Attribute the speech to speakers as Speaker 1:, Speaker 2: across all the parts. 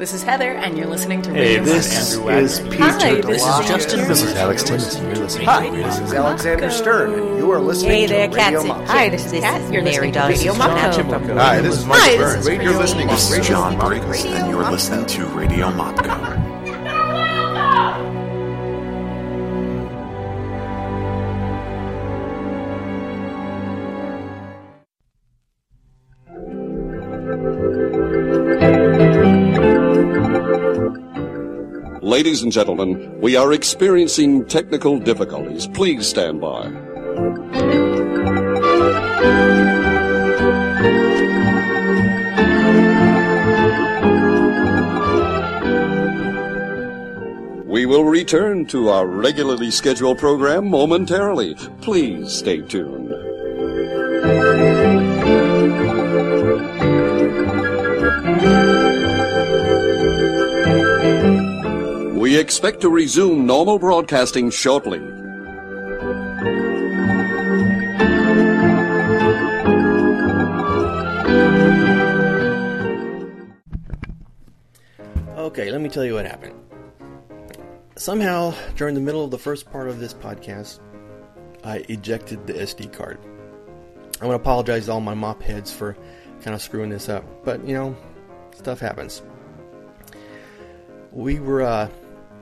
Speaker 1: This is Heather, and you're listening to
Speaker 2: Hey,
Speaker 1: Radio
Speaker 2: this
Speaker 1: Monk.
Speaker 2: is
Speaker 1: Hi,
Speaker 2: Peter
Speaker 1: this is Justin
Speaker 2: This is Alex Timmons, and you're listening
Speaker 3: Hi,
Speaker 2: to
Speaker 3: this is Alexander Stern, and you are listening
Speaker 4: Hey there,
Speaker 3: to Radio
Speaker 4: Catsy.
Speaker 3: Monk.
Speaker 4: Hi, this is Kat. You're listening to Radio Mopco.
Speaker 5: Hi, this is
Speaker 4: Hi, this
Speaker 5: Burns.
Speaker 4: is
Speaker 5: You're
Speaker 4: Radio
Speaker 5: listening to
Speaker 6: This is
Speaker 5: Radio
Speaker 6: John
Speaker 5: Monk.
Speaker 6: Briggs, and you're listening to Radio Mopco.
Speaker 7: Ladies and gentlemen, we are experiencing technical difficulties. Please stand by. We will return to our regularly scheduled program momentarily. Please stay tuned. Expect to resume normal broadcasting shortly.
Speaker 8: Okay, let me tell you what happened. Somehow, during the middle of the first part of this podcast, I ejected the SD card. I want to apologize to all my mop heads for kind of screwing this up, but you know, stuff happens. We were uh,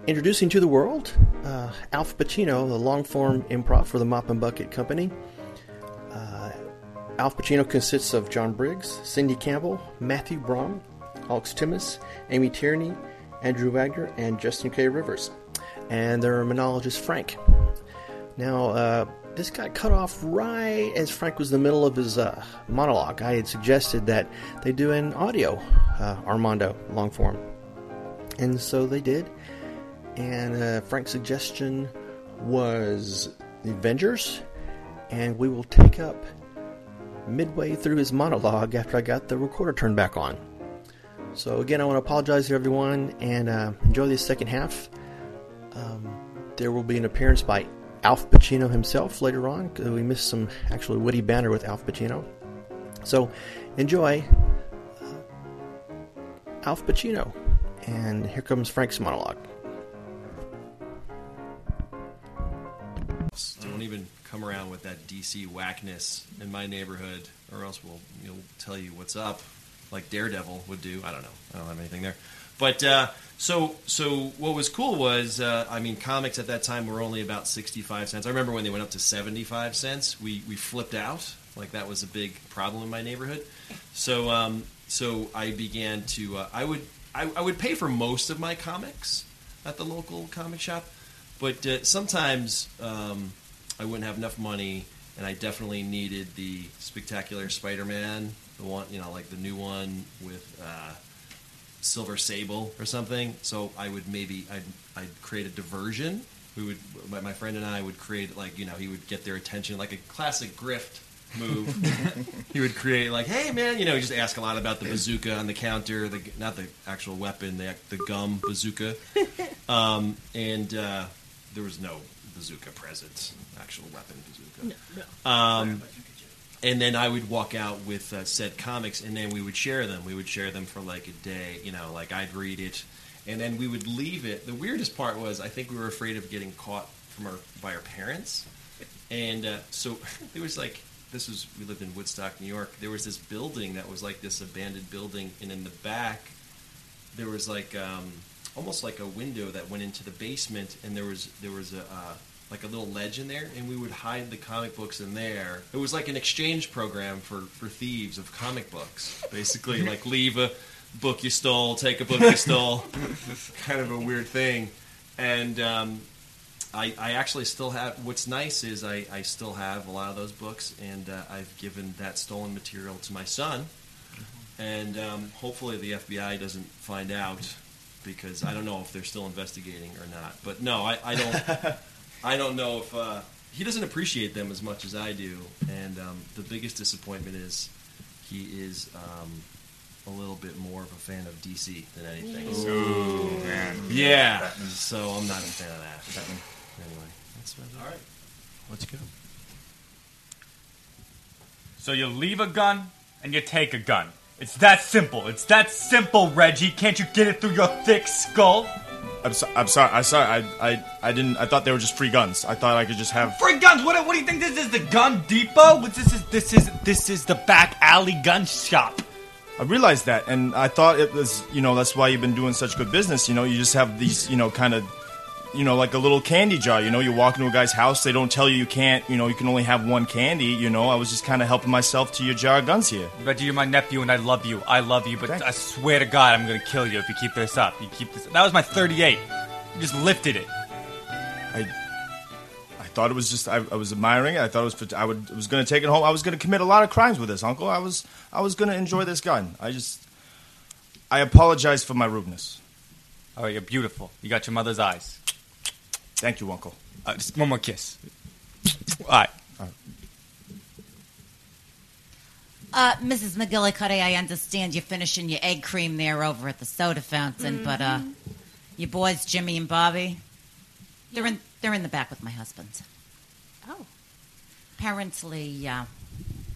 Speaker 8: introducing to the world uh, Alf Pacino, the long form improv for the Mop and Bucket Company. Uh, Alf Pacino consists of John Briggs, Cindy Campbell, Matthew Braun, Alex Timmis, Amy Tierney, Andrew Wagner, and Justin K. Rivers. And their monologist, Frank. Now, uh, this got cut off right as Frank was in the middle of his uh, monologue. I had suggested that they do an audio uh, Armando long form. And so they did. And uh, Frank's suggestion was the Avengers. And we will take up midway through his monologue after I got the recorder turned back on. So again, I want to apologize to everyone and uh, enjoy this second half. Um, there will be an appearance by Alf Pacino himself later on. We missed some actually witty banter with Alf Pacino. So enjoy uh, Alf Pacino. And here comes Frank's monologue.
Speaker 9: Don't even come around with that DC whackness in my neighborhood, or else we'll you'll tell you what's up, like Daredevil would do. I don't know. I don't have anything there. But uh, so so what was cool was uh, I mean comics at that time were only about sixty five cents. I remember when they went up to seventy five cents. We we flipped out. Like that was a big problem in my neighborhood. So um, so I began to uh, I would I, I would pay for most of my comics at the local comic shop, but uh, sometimes um, I wouldn't have enough money, and I definitely needed the Spectacular Spider-Man, the one you know like the new one with. Uh, Silver Sable or something. So I would maybe I'd, I'd create a diversion. We would my, my friend and I would create like you know he would get their attention like a classic grift move. he would create like hey man you know he just ask a lot about the bazooka on the counter the not the actual weapon the the gum bazooka um, and uh, there was no bazooka present actual weapon bazooka. Um, and then I would walk out with uh, said comics, and then we would share them. We would share them for like a day, you know, like I'd read it, and then we would leave it. The weirdest part was I think we were afraid of getting caught from our by our parents, and uh, so there was like this was we lived in Woodstock, New York. There was this building that was like this abandoned building, and in the back there was like um, almost like a window that went into the basement, and there was there was a uh, like a little ledge in there, and we would hide the comic books in there. It was like an exchange program for for thieves of comic books, basically. like leave a book you stole, take a book you stole, kind of a weird thing. And um, I, I actually still have. What's nice is I, I still have a lot of those books, and uh, I've given that stolen material to my son. And um, hopefully the FBI doesn't find out because I don't know if they're still investigating or not. But no, I, I don't. I don't know if uh, he doesn't appreciate them as much as I do. And um, the biggest disappointment is he is um, a little bit more of a fan of DC than anything. So-
Speaker 5: Ooh, man.
Speaker 9: Yeah. So I'm not a fan of that. Anyway, that's about it.
Speaker 10: All right.
Speaker 9: Let's go.
Speaker 10: So you leave a gun and you take a gun.
Speaker 2: It's that simple. It's that simple, Reggie. Can't you get it through your thick skull?
Speaker 5: I'm, so, I'm sorry. I sorry. I, I I didn't. I thought they were just free guns. I thought I could just have.
Speaker 2: Free guns. What, what do you think this is? The gun depot? What this is? This is this is the back alley gun shop.
Speaker 5: I realized that, and I thought it was. You know, that's why you've been doing such good business. You know, you just have these. You know, kind of. You know, like a little candy jar. You know, you walk into a guy's house, they don't tell you you can't. You know, you can only have one candy. You know, I was just kind of helping myself to your jar of guns here.
Speaker 2: Reggie, you're my nephew, and I love you. I love you, but
Speaker 5: Thanks.
Speaker 2: I swear to God, I'm gonna kill you if you keep this up. You keep this. That was my 38. You just lifted it.
Speaker 5: I I thought it was just I, I was admiring it. I thought it was I would I was going to take it home. I was going to commit a lot of crimes with this, Uncle. I was I was going to enjoy this gun. I just I apologize for my rudeness.
Speaker 2: Oh, you're beautiful. You got your mother's eyes.
Speaker 5: Thank you, Uncle.
Speaker 2: Uh, just one more kiss. All right.
Speaker 4: Uh, Mrs. McGillicuddy, I understand you're finishing your egg cream there over at the soda fountain, but uh, your boys, Jimmy and Bobby, they're in they're in the back with my husband.
Speaker 10: Oh.
Speaker 4: Apparently, uh,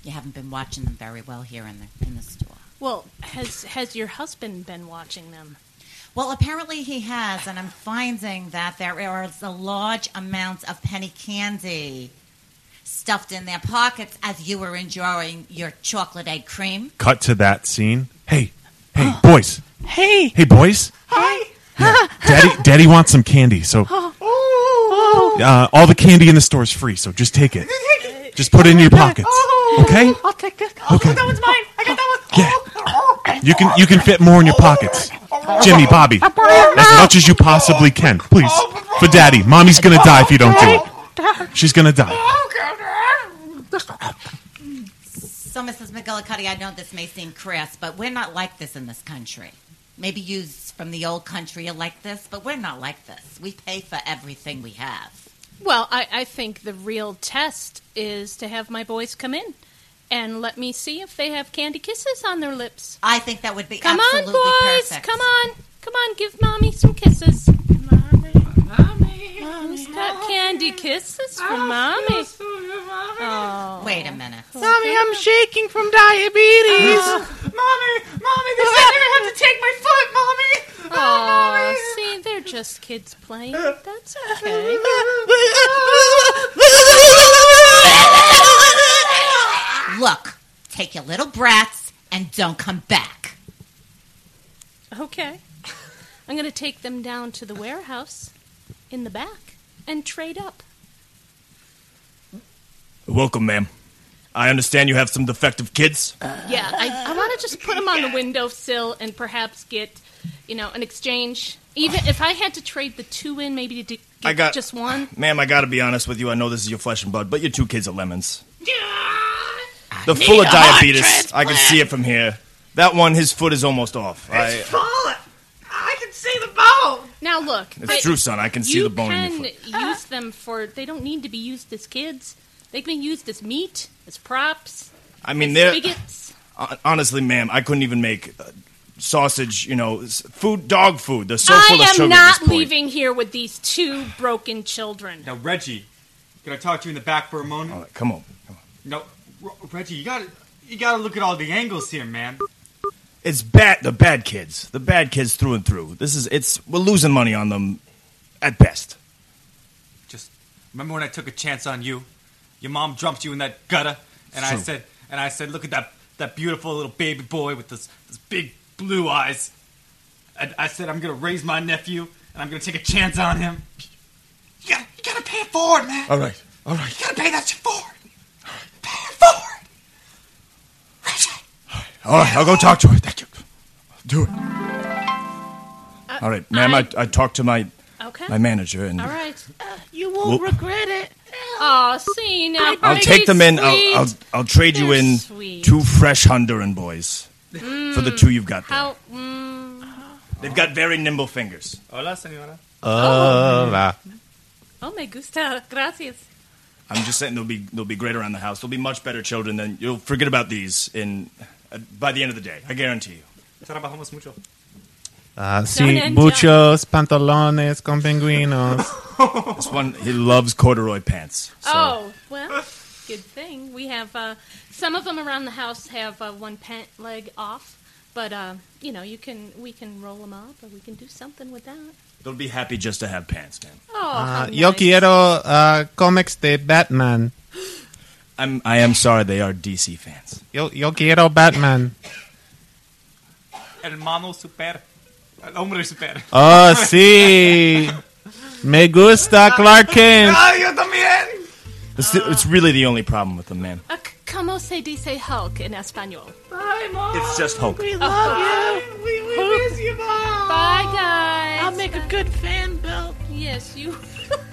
Speaker 4: you haven't been watching them very well here in the in the store.
Speaker 10: Well, has has your husband been watching them?
Speaker 4: Well, apparently he has, and I'm finding that there is a large amount of penny candy stuffed in their pockets as you were enjoying your chocolate egg cream.
Speaker 11: Cut to that scene. Hey, hey, boys.
Speaker 10: Hey.
Speaker 11: Hey, boys.
Speaker 10: Hi.
Speaker 11: Daddy, Daddy wants some candy. So
Speaker 10: Oh.
Speaker 11: uh, all the candy in the store is free. So just take it. Just put it in your pockets. Okay.
Speaker 10: I'll take this. Oh,
Speaker 11: Okay.
Speaker 10: that one's mine. I got that one. Yeah.
Speaker 11: You can you can fit more in your pockets. Jimmy, Bobby, as much as you possibly can, please. For Daddy, Mommy's gonna die if you don't do it. She's gonna die.
Speaker 4: So, Mrs. McGillicuddy, I know this may seem crass, but we're not like this in this country. Maybe you from the old country are like this, but we're not like this. We pay for everything we have.
Speaker 10: Well, I, I think the real test is to have my boys come in and let me see if they have candy kisses on their lips.
Speaker 4: I think that would be
Speaker 10: Come on,
Speaker 4: absolutely
Speaker 10: boys.
Speaker 4: perfect.
Speaker 10: Come on. Come on, give mommy some kisses. Mommy, mommy, Mommy's got candy kisses for mommy. Oh.
Speaker 4: Wait a oh, minute.
Speaker 12: Mommy, I'm shaking from diabetes. Oh.
Speaker 10: mommy, mommy, they said they're gonna have to take my foot, mommy. Oh, see, they're just kids playing. That's okay.
Speaker 4: Look, take your little brats and don't come back.
Speaker 10: Okay. I'm going to take them down to the warehouse in the back and trade up.
Speaker 5: Welcome, ma'am. I understand you have some defective kids.
Speaker 10: Yeah, I, I want to just put them on the windowsill and perhaps get, you know, an exchange. Even if I had to trade the two in, maybe to get
Speaker 5: I got
Speaker 10: just one.
Speaker 5: Ma'am, I got to be honest with you. I know this is your flesh and blood, but your two kids are lemons. They're full of
Speaker 12: a
Speaker 5: diabetes. I can see it from here. That one, his foot is almost off. I,
Speaker 12: falling. I can see the bone.
Speaker 10: Now look,
Speaker 5: It's true, son. I can see
Speaker 10: you
Speaker 5: the bone in your
Speaker 10: can use them for. They don't need to be used as kids. They can be used as meat, as props.
Speaker 5: I mean,
Speaker 10: as
Speaker 5: they're
Speaker 10: spigots.
Speaker 5: hon- honestly, ma'am. I couldn't even make uh, sausage. You know, s- food, dog food. They're so
Speaker 10: I
Speaker 5: full of sugar.
Speaker 10: am
Speaker 5: at
Speaker 10: not
Speaker 5: this point.
Speaker 10: leaving here with these two broken children.
Speaker 2: Now, Reggie, can I talk to you in the back for a moment?
Speaker 5: Come on. Come on.
Speaker 2: No, R- Reggie, you gotta, you gotta look at all the angles here, man.
Speaker 5: It's bad. The bad kids. The bad kids through and through. This is. It's. We're losing money on them, at best.
Speaker 2: Just remember when I took a chance on you? Your mom dumped you in that gutter, and I said, and I said, look at that that beautiful little baby boy with this this big blue eyes. And I said, I'm gonna raise my nephew, and I'm gonna take a chance on him. You gotta, you gotta pay it forward, man.
Speaker 5: All right. All right.
Speaker 2: You gotta pay that shit forward.
Speaker 5: All right. I'll go talk to her. Thank you. Do it. All right, ma'am. I, I, talked to my
Speaker 10: Okay.
Speaker 5: my manager, and
Speaker 10: All right.
Speaker 12: You won't
Speaker 5: Well-
Speaker 12: regret it.
Speaker 10: Oh, see now.
Speaker 5: I'll
Speaker 10: pretty
Speaker 5: take them in. I'll. I'll I'll trade you
Speaker 10: They're
Speaker 5: in
Speaker 10: sweet.
Speaker 5: two fresh Honduran boys for the two you've got there.
Speaker 10: How? Mm,
Speaker 5: They've got very nimble fingers.
Speaker 2: Hola, senora.
Speaker 11: Hola.
Speaker 10: oh, me gusta. Gracias.
Speaker 5: I'm just saying they'll be they'll be great around the house. They'll be much better children than you'll forget about these in uh, by the end of the day. I guarantee you.
Speaker 2: Trabajamos mucho.
Speaker 11: Uh,
Speaker 10: Done
Speaker 11: sí,
Speaker 10: and
Speaker 11: muchos pantalones con pingüinos.
Speaker 5: This one he loves corduroy pants. So
Speaker 10: Oh, well, good thing. We have uh, some of them around the house have uh, one pant leg off, but uh, you know you can we can roll them up or we can do something with that.
Speaker 5: They'll be happy just to have pants, man.
Speaker 10: Oh,
Speaker 11: Uh,
Speaker 10: how
Speaker 11: yo quiero uh, comics de Batman.
Speaker 5: I'm I am sorry they are DC fans.
Speaker 11: Yo, yo quiero Batman.
Speaker 2: El mano super. El hombre super.
Speaker 11: Oh, sí. Me gusta Clark Kent.
Speaker 2: ¡Ay, yo también!
Speaker 5: It's, it's really the only problem with them, man.
Speaker 10: Uh, ¿Cómo se dice Hulk in español?
Speaker 12: Bye, Mom.
Speaker 5: It's just Hulk.
Speaker 12: We love you. We, we miss you, Mom.
Speaker 10: Bye, guys.
Speaker 12: I'll make a good fan belt.
Speaker 10: Yes, you.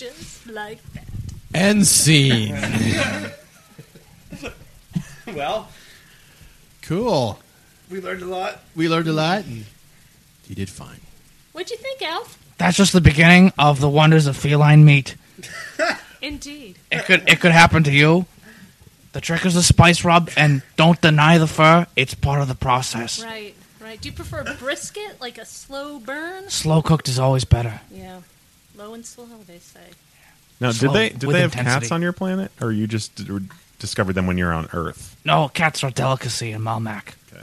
Speaker 10: Just like that.
Speaker 13: End scene.
Speaker 14: well,
Speaker 13: cool.
Speaker 14: we learned a lot.
Speaker 13: We learned a lot, and you did fine.
Speaker 10: What'd you think, Alf?
Speaker 15: That's just the beginning of the wonders of feline meat.
Speaker 10: Indeed.
Speaker 15: It could it could happen to you. The trick is the spice rub, and don't deny the fur. It's part of the process.
Speaker 10: Right, right. Do you prefer brisket, like a slow burn?
Speaker 15: Slow cooked is always better.
Speaker 10: Yeah. Low and slow, they say.
Speaker 11: Now,
Speaker 15: Slow,
Speaker 11: did they did
Speaker 15: with
Speaker 11: they have
Speaker 15: intensity.
Speaker 11: cats on your planet, or you just d- discovered them when you're on Earth?
Speaker 15: No, cats are a delicacy in Melmac. Okay.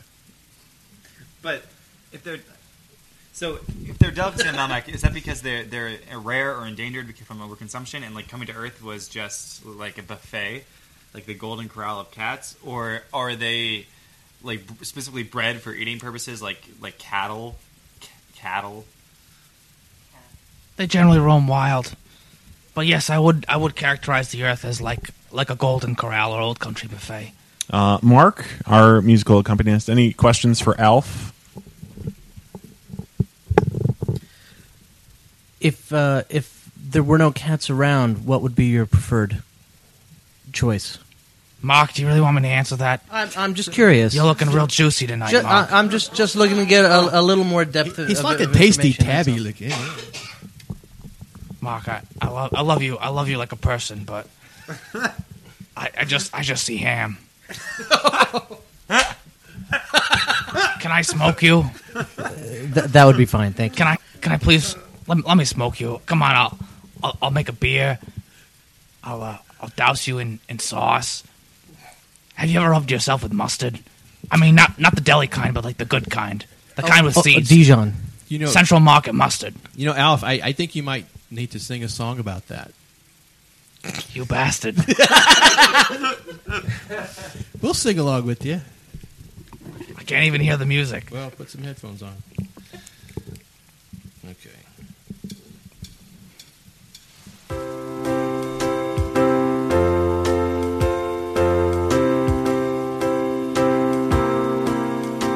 Speaker 2: But if they're so if they're delicacy in Melmac, is that because they're they're rare or endangered because- from overconsumption and like coming to Earth was just like a buffet, like the Golden Corral of cats, or are they like b- specifically bred for eating purposes, like like cattle, c- cattle?
Speaker 15: They generally roam wild. But yes, I would I would characterize the Earth as like like a golden corral or old country buffet.
Speaker 11: Uh, Mark, our musical accompanist, any questions for Alf?
Speaker 16: If uh, if there were no cats around, what would be your preferred choice?
Speaker 15: Mark, do you really want me to answer that?
Speaker 16: I'm, I'm just curious.
Speaker 15: You're looking real juicy tonight,
Speaker 16: Ju-
Speaker 15: Mark.
Speaker 16: I, am just just looking to get a, a little more depth. Of,
Speaker 13: He's
Speaker 16: of-
Speaker 13: like a
Speaker 16: of
Speaker 13: tasty tabby looking.
Speaker 15: Mark, I, I love I love you I love you like a person, but I, I just I just see ham. Can I smoke you?
Speaker 16: Th- that would be fine. Thank you.
Speaker 15: Can I can I please let, let me smoke you? Come on, I'll I'll, I'll make a beer. I'll uh, I'll douse you in, in sauce. Have you ever rubbed yourself with mustard? I mean, not not the deli kind, but like the good kind, the kind with
Speaker 16: Oh,
Speaker 15: seeds.
Speaker 16: Dijon.
Speaker 13: You know,
Speaker 15: Central Market mustard.
Speaker 13: You know, Alf, I, I think you might need to sing a song about that.
Speaker 15: You bastard.
Speaker 13: we'll sing along with you.
Speaker 15: I can't even hear the music.
Speaker 13: Well, put some headphones on. Okay.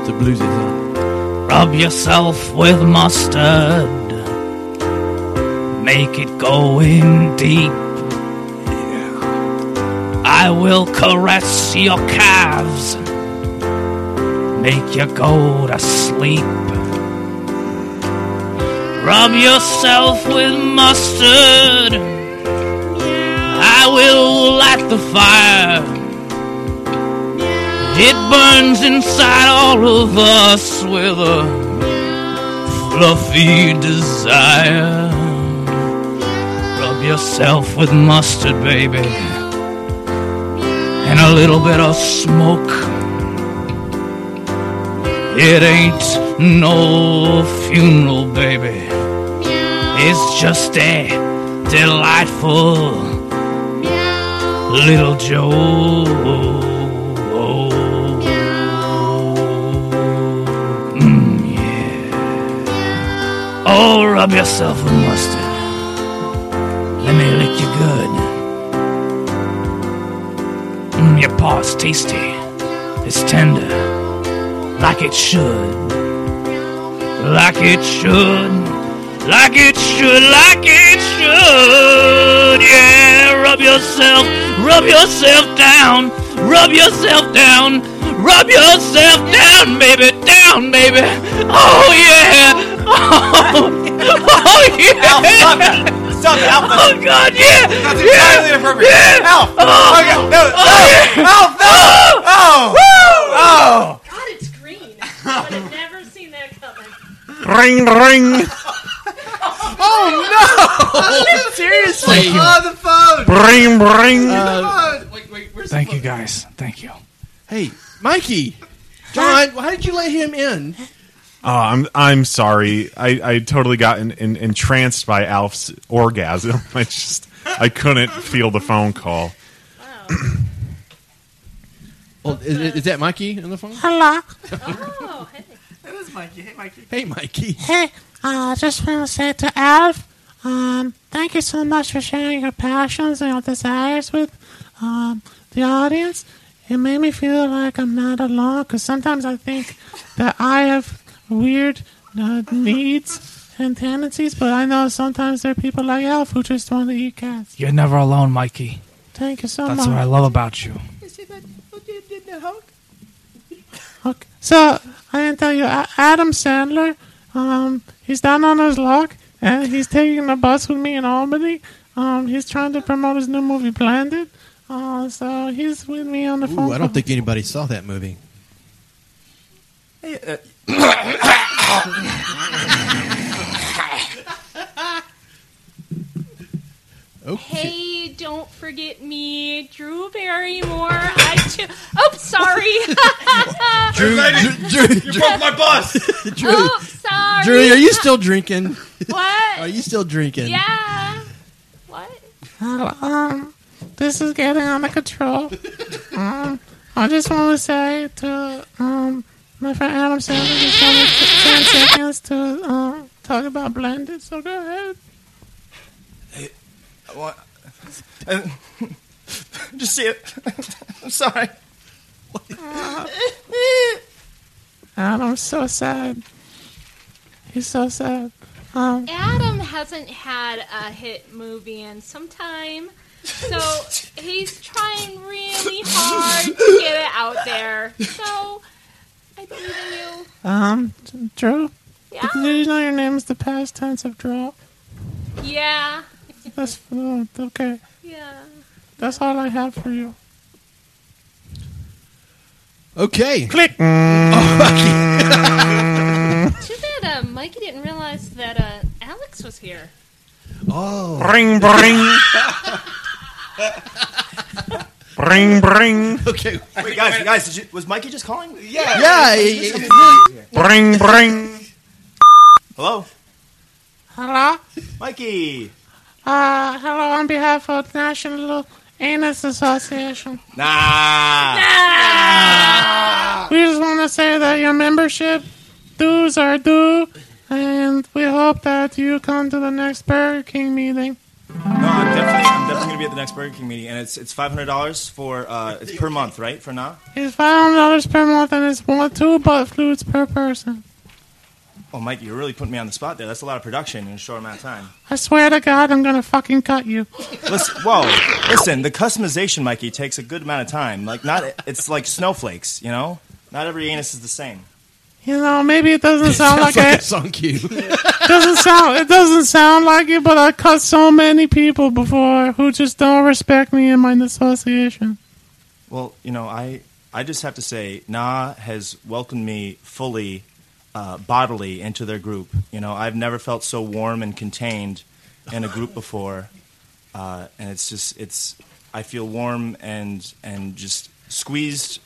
Speaker 13: The blues is on.
Speaker 15: Rub yourself with mustard. Make it go in deep. I will caress your calves. Make you go to sleep. Rub yourself with mustard. I will light the fire. It burns inside all of us with a fluffy desire. Yourself with mustard, baby, and a little bit of smoke. It ain't no funeral, baby. It's just a delightful little joke. Mm. Oh, rub yourself with mustard. Let me lick you good. Mm, your paw's tasty. It's tender. Like it should. Like it should. Like it should. Like it should. Yeah, rub yourself. Rub yourself down. Rub yourself down. Rub yourself down, baby. Down, baby. Oh, yeah. Oh, oh yeah.
Speaker 2: Alf, stop it. Stop it, Alf.
Speaker 15: Oh, God, yeah.
Speaker 2: That's
Speaker 15: yeah.
Speaker 2: entirely inappropriate.
Speaker 15: Yeah.
Speaker 2: Alf.
Speaker 15: Oh,
Speaker 2: Okay, no, no.
Speaker 15: oh, yeah.
Speaker 2: Alf, no. Oh. Oh.
Speaker 10: God, it's green. I would have never seen that coming.
Speaker 11: Ring, ring.
Speaker 2: Oh no!
Speaker 8: Seriously.
Speaker 15: Thank.
Speaker 14: On the phone.
Speaker 11: Bring, bring.
Speaker 8: Uh,
Speaker 15: wait, wait, where's Thank you, guys. Thank you.
Speaker 8: Hey, Mikey. John, why did you let him in?
Speaker 11: Oh, I'm I'm sorry. I, I totally got in, in, entranced by Alf's orgasm. I just I couldn't feel the phone call.
Speaker 8: Well, is, is that Mikey on the phone?
Speaker 12: Hello.
Speaker 10: Oh, hey.
Speaker 14: That is Mikey. Hey, Mikey.
Speaker 8: Hey, Mikey.
Speaker 12: Hey, uh, just want to say to Alf, um, thank you so much for sharing your passions and your desires with um, the audience. It made me feel like I'm not alone because sometimes I think that I have weird uh, needs and tendencies, but I know sometimes there are people like Alf who just want to eat cats.
Speaker 15: You're never alone, Mikey.
Speaker 12: Thank you so
Speaker 15: That's
Speaker 12: much.
Speaker 15: what I love about you.
Speaker 12: Okay. So I didn't tell you, Adam Sandler. Um, he's down on his luck, and he's taking the bus with me in Albany. Um, he's trying to promote his new movie, Blended. Uh, so he's with me on the phone.
Speaker 8: I don't
Speaker 12: call.
Speaker 8: think anybody saw that movie.
Speaker 5: Hey, uh,
Speaker 10: Hey, don't forget me, Drew Barrymore. I too. Oh, sorry.
Speaker 8: Drew, Drew, Drew,
Speaker 2: You broke my bus.
Speaker 8: Drew,
Speaker 10: Oh, sorry.
Speaker 8: Drew, are you still drinking?
Speaker 10: What?
Speaker 8: Are you still drinking?
Speaker 10: Yeah. What?
Speaker 12: Uh, um, this is getting out of control. um, I just want to say to um, my friend Adam Sandler, just want to ten seconds to um, talk about Blended. So go ahead.
Speaker 5: what? Uh, just see it. I'm sorry.
Speaker 12: Adam's so sad. He's so sad. Um,
Speaker 10: Adam hasn't had a hit movie in some time, so he's trying really hard to get it out there. So I believe in you.
Speaker 12: um, Drew.
Speaker 10: Yeah?
Speaker 12: Did you know your name's the past tense of draw?
Speaker 10: Yeah.
Speaker 12: That's uh, okay.
Speaker 10: Yeah.
Speaker 12: That's all I have for you.
Speaker 8: Okay.
Speaker 12: Click.
Speaker 10: Too bad uh, Mikey didn't realize that uh, Alex was here.
Speaker 8: Oh.
Speaker 11: Bring, bring. bring, bring.
Speaker 8: Okay.
Speaker 5: Wait, guys, guys, did you, was Mikey just calling?
Speaker 14: Yeah.
Speaker 8: Yeah.
Speaker 5: Just
Speaker 8: it-
Speaker 5: come
Speaker 8: it-
Speaker 5: in.
Speaker 11: Bring, bring.
Speaker 5: Hello,
Speaker 12: Hello?
Speaker 5: Mikey.
Speaker 12: Uh, hello on behalf of National Anus Association.
Speaker 5: Nah.
Speaker 12: We just want to say that your membership dues are due, and we hope that you come to the next Burger King meeting.
Speaker 5: No, I'm definitely, I'm definitely gonna be at the next Burger King meeting, and it's it's five hundred dollars for uh, it's per month, right? For now.
Speaker 12: It's five hundred dollars per month, and it's one two butt flutes per person.
Speaker 5: Oh, Mikey, you're really putting me on the spot there. That's a lot of production in a short amount of time.
Speaker 12: I swear to God, I'm gonna fucking cut you.
Speaker 5: Listen, whoa, listen. The customization, Mikey, takes a good amount of time. Like not, it's like snowflakes. You know, not every anus is the same.
Speaker 12: You know, maybe it doesn't sound
Speaker 8: Sounds
Speaker 12: like,
Speaker 8: like
Speaker 12: it.
Speaker 8: a song cue.
Speaker 12: doesn't sound. It doesn't sound like it, but I cut so many people before who just don't respect me and my association.
Speaker 5: Well, you know, I I just have to say, Nah has welcomed me fully, uh, bodily into their group. You know, I've never felt so warm and contained in a group before, uh, and it's just it's. I feel warm and and just squeezed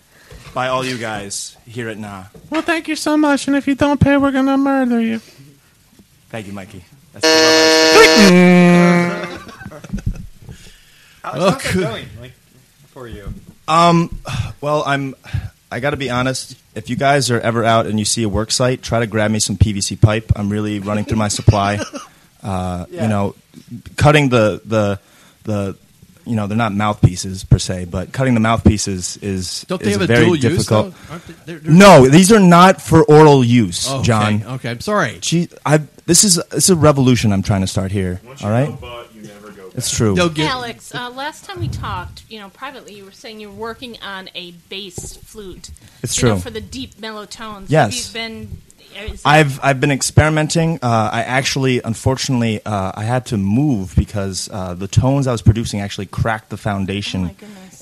Speaker 5: by all you guys here at Nah.
Speaker 12: Well, thank you so much, and if you don't pay, we're gonna murder you.
Speaker 5: Thank you, Mikey. That's the
Speaker 2: How's that
Speaker 8: good.
Speaker 2: going? Like for you?
Speaker 5: Um, well, I'm. I got to be honest. If you guys are ever out and you see a work site, try to grab me some PVC pipe. I'm really running through my supply. Uh,
Speaker 14: Yeah.
Speaker 5: You know, cutting the the the. You know, they're not mouthpieces per se, but cutting the mouthpieces is
Speaker 8: Don't they
Speaker 5: is
Speaker 8: have a
Speaker 5: very
Speaker 8: dual
Speaker 5: difficult.
Speaker 8: though? Aren't they- they're- they're-
Speaker 5: no, these are not for oral use,
Speaker 8: Oh, okay.
Speaker 5: John.
Speaker 8: Okay, I'm sorry.
Speaker 5: Gee, I this is it's a revolution I'm trying to start here. All right, it's true.
Speaker 10: Alex, uh, last time we talked, you know, privately, you were saying you were working on a bass flute.
Speaker 5: It's
Speaker 10: you know,
Speaker 5: true.
Speaker 10: for the deep mellow tones.
Speaker 5: Yes.
Speaker 10: Have you been? Is that-
Speaker 5: I've I've been experimenting. Uh, I actually, unfortunately, uh, I had to move because uh, the tones I was producing actually cracked the foundation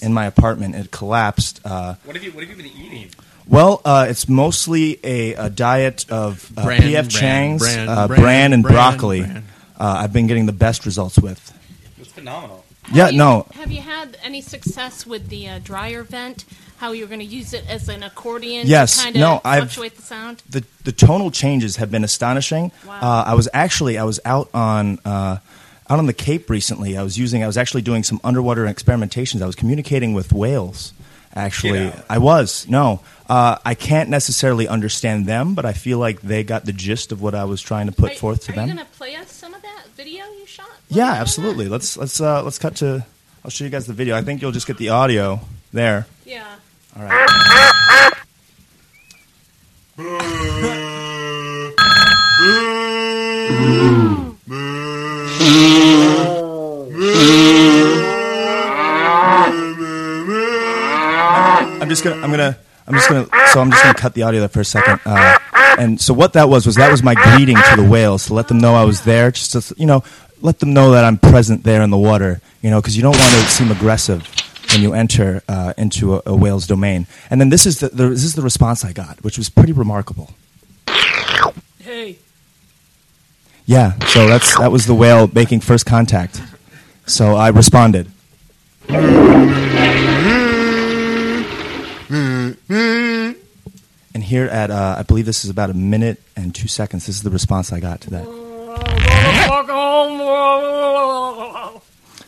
Speaker 5: in my apartment. It collapsed. Uh,
Speaker 2: What have you What have you been eating?
Speaker 5: well, uh, it's mostly a, a diet of uh, P.F. Chang's,
Speaker 8: bran,
Speaker 5: uh,
Speaker 8: bran,
Speaker 5: bran and
Speaker 8: bran,
Speaker 5: broccoli.
Speaker 8: bran.
Speaker 5: uh, I've been getting the best results with.
Speaker 2: It's phenomenal.
Speaker 5: Yeah,
Speaker 10: Have you-
Speaker 5: no,
Speaker 10: Have you had any success with the uh, dryer vent? How you're going to use it as an accordion
Speaker 5: Yes,
Speaker 10: to kind of
Speaker 5: no, I've-
Speaker 10: fluctuate the sound?
Speaker 5: the the tonal changes have been astonishing. Uh, I was actually I was out on uh, out on the Cape recently. I was using I was actually doing some underwater experimentations. I was communicating with whales. Actually, I was no. Uh, I can't necessarily understand them, but I feel like they got the gist of what I was trying to put
Speaker 10: Are-
Speaker 5: forth to
Speaker 10: are
Speaker 5: them.
Speaker 10: Are you going to play us some of that video you shot?
Speaker 5: Yeah, absolutely. Let's let's uh, let's cut to. I'll show you guys the video. I think you'll just get the audio there.
Speaker 10: Yeah.
Speaker 5: All right. I'm just gonna. I'm gonna. I'm just gonna. So I'm just gonna cut the audio there for a second. Uh, and so what that was was that was my greeting to the whales to let them know I was there, just to you know, let them know that I'm present there in the water. You know, because you don't want to seem aggressive when you enter uh, into a, a whale's domain. And then this is the, the this is the response I got, which was pretty remarkable.
Speaker 10: Hey.
Speaker 5: Yeah. So that's that was the whale making first contact. So I responded. And here at, uh, I believe this is about a minute and two seconds. This is the response I got to that.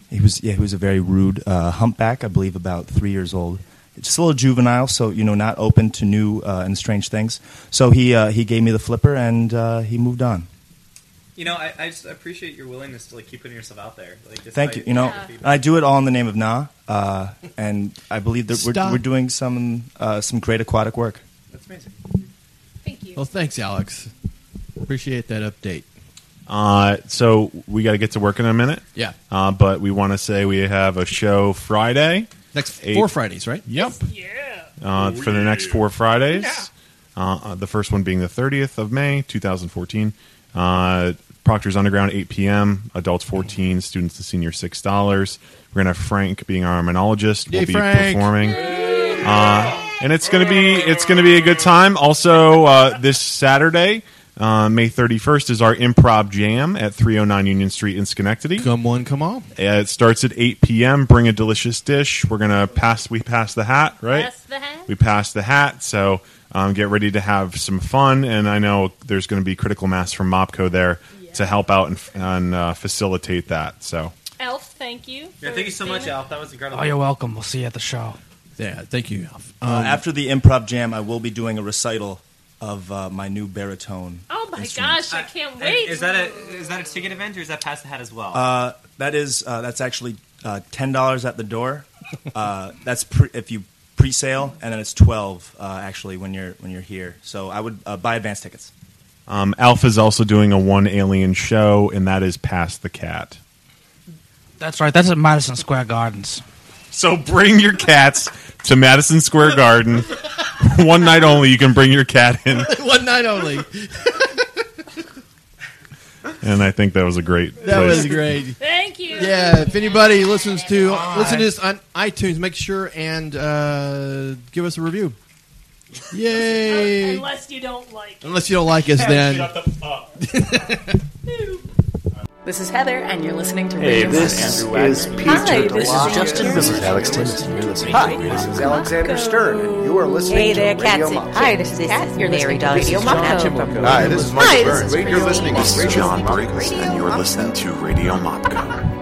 Speaker 5: He was, yeah, he was a very rude uh, humpback. I believe about three years old. Just a little juvenile, so you know, not open to new uh, and strange things. So he uh, he gave me the flipper and uh, he moved on.
Speaker 2: You know, I, I just appreciate your willingness to like keep putting yourself out there. Like,
Speaker 5: Thank you. You know,
Speaker 2: the feedback.
Speaker 5: I do it all in the name of Na, uh, and I believe that we're, we're doing some uh, some great aquatic work.
Speaker 2: That's amazing.
Speaker 13: Well, thanks, Alex. Appreciate that update.
Speaker 11: Uh, so we got to get to work in a minute.
Speaker 13: Yeah.
Speaker 11: Uh, but we want to say we have a show Friday.
Speaker 13: Next four Fridays, right?
Speaker 11: Yep. Yeah. Uh, for the next four Fridays. Uh, uh, the first one being the 30th of May, 2014. Uh, Proctor's Underground, 8 p.m. Adults 14, students to seniors $6. We're going to have Frank being our monologist.
Speaker 13: Yay,
Speaker 11: will be
Speaker 13: Frank.
Speaker 11: performing. Uh, and it's going to be it's going to be a good time. Also, uh, this Saturday, uh, May 31st, is our improv jam at 309 Union Street in Schenectady.
Speaker 13: Come one, come on.
Speaker 11: Uh, it starts at 8 p.m. Bring a delicious dish. We're gonna pass. We pass the hat, right?
Speaker 10: Pass the hat.
Speaker 11: We pass the hat. So um, get ready to have some fun. And I know there's going to be critical mass from Mopco there to help out and, and uh, facilitate that. So
Speaker 10: Alf, thank you.
Speaker 2: Yeah, thank you so much,
Speaker 10: being-
Speaker 2: Alf. That was incredible.
Speaker 15: Oh, you're welcome. We'll see you at the show.
Speaker 13: Yeah, thank you.
Speaker 5: Uh, after the improv jam, I will be doing a recital of uh, my new baritone.
Speaker 10: Oh my
Speaker 5: instrument.
Speaker 10: gosh, I can't
Speaker 2: And
Speaker 10: wait.
Speaker 2: Is that a is that a ticket event or is that pass the hat as well?
Speaker 5: Uh, that is uh, that's actually uh, ten dollars at the door. Uh, that's pre- if you pre-sale, and then it's twelve uh, actually when you're when you're here. So I would uh, buy advance tickets.
Speaker 11: um, Alpha is also doing a one alien show, and that is Pass the Cat.
Speaker 15: That's right. That's at Madison Square Gardens.
Speaker 11: So bring your cats to Madison Square Garden. One night only, you can bring your cat in.
Speaker 13: one night only.
Speaker 11: And I think that was a great.
Speaker 13: That
Speaker 11: place.
Speaker 13: was great.
Speaker 10: Thank you.
Speaker 13: Yeah, if anybody listens to listen to this on iTunes, make sure and uh, give us a review. Yay!
Speaker 10: Unless you don't like it.
Speaker 13: Unless you don't like us, then
Speaker 1: This is Heather, and you're listening to
Speaker 3: Hey,
Speaker 1: Radio
Speaker 3: this
Speaker 1: Mopco.
Speaker 3: is Peter
Speaker 1: Hi, this
Speaker 3: DeLong.
Speaker 1: is Justin.
Speaker 3: This is Alex Timothy. You're listening Hi, this is Alexander Stern, and you are listening
Speaker 17: Hey there,
Speaker 3: to Radio
Speaker 17: Catsy.
Speaker 3: Mopco.
Speaker 17: Hi, this is Kat. You're listening to Radio Mopco.
Speaker 6: Hi, this is
Speaker 17: Hi,
Speaker 6: Michael
Speaker 17: this
Speaker 6: Burns.
Speaker 17: is
Speaker 6: You're
Speaker 17: Radio
Speaker 6: listening
Speaker 17: Mopco.
Speaker 6: to John Briggs, and you're listening to Radio Mopco.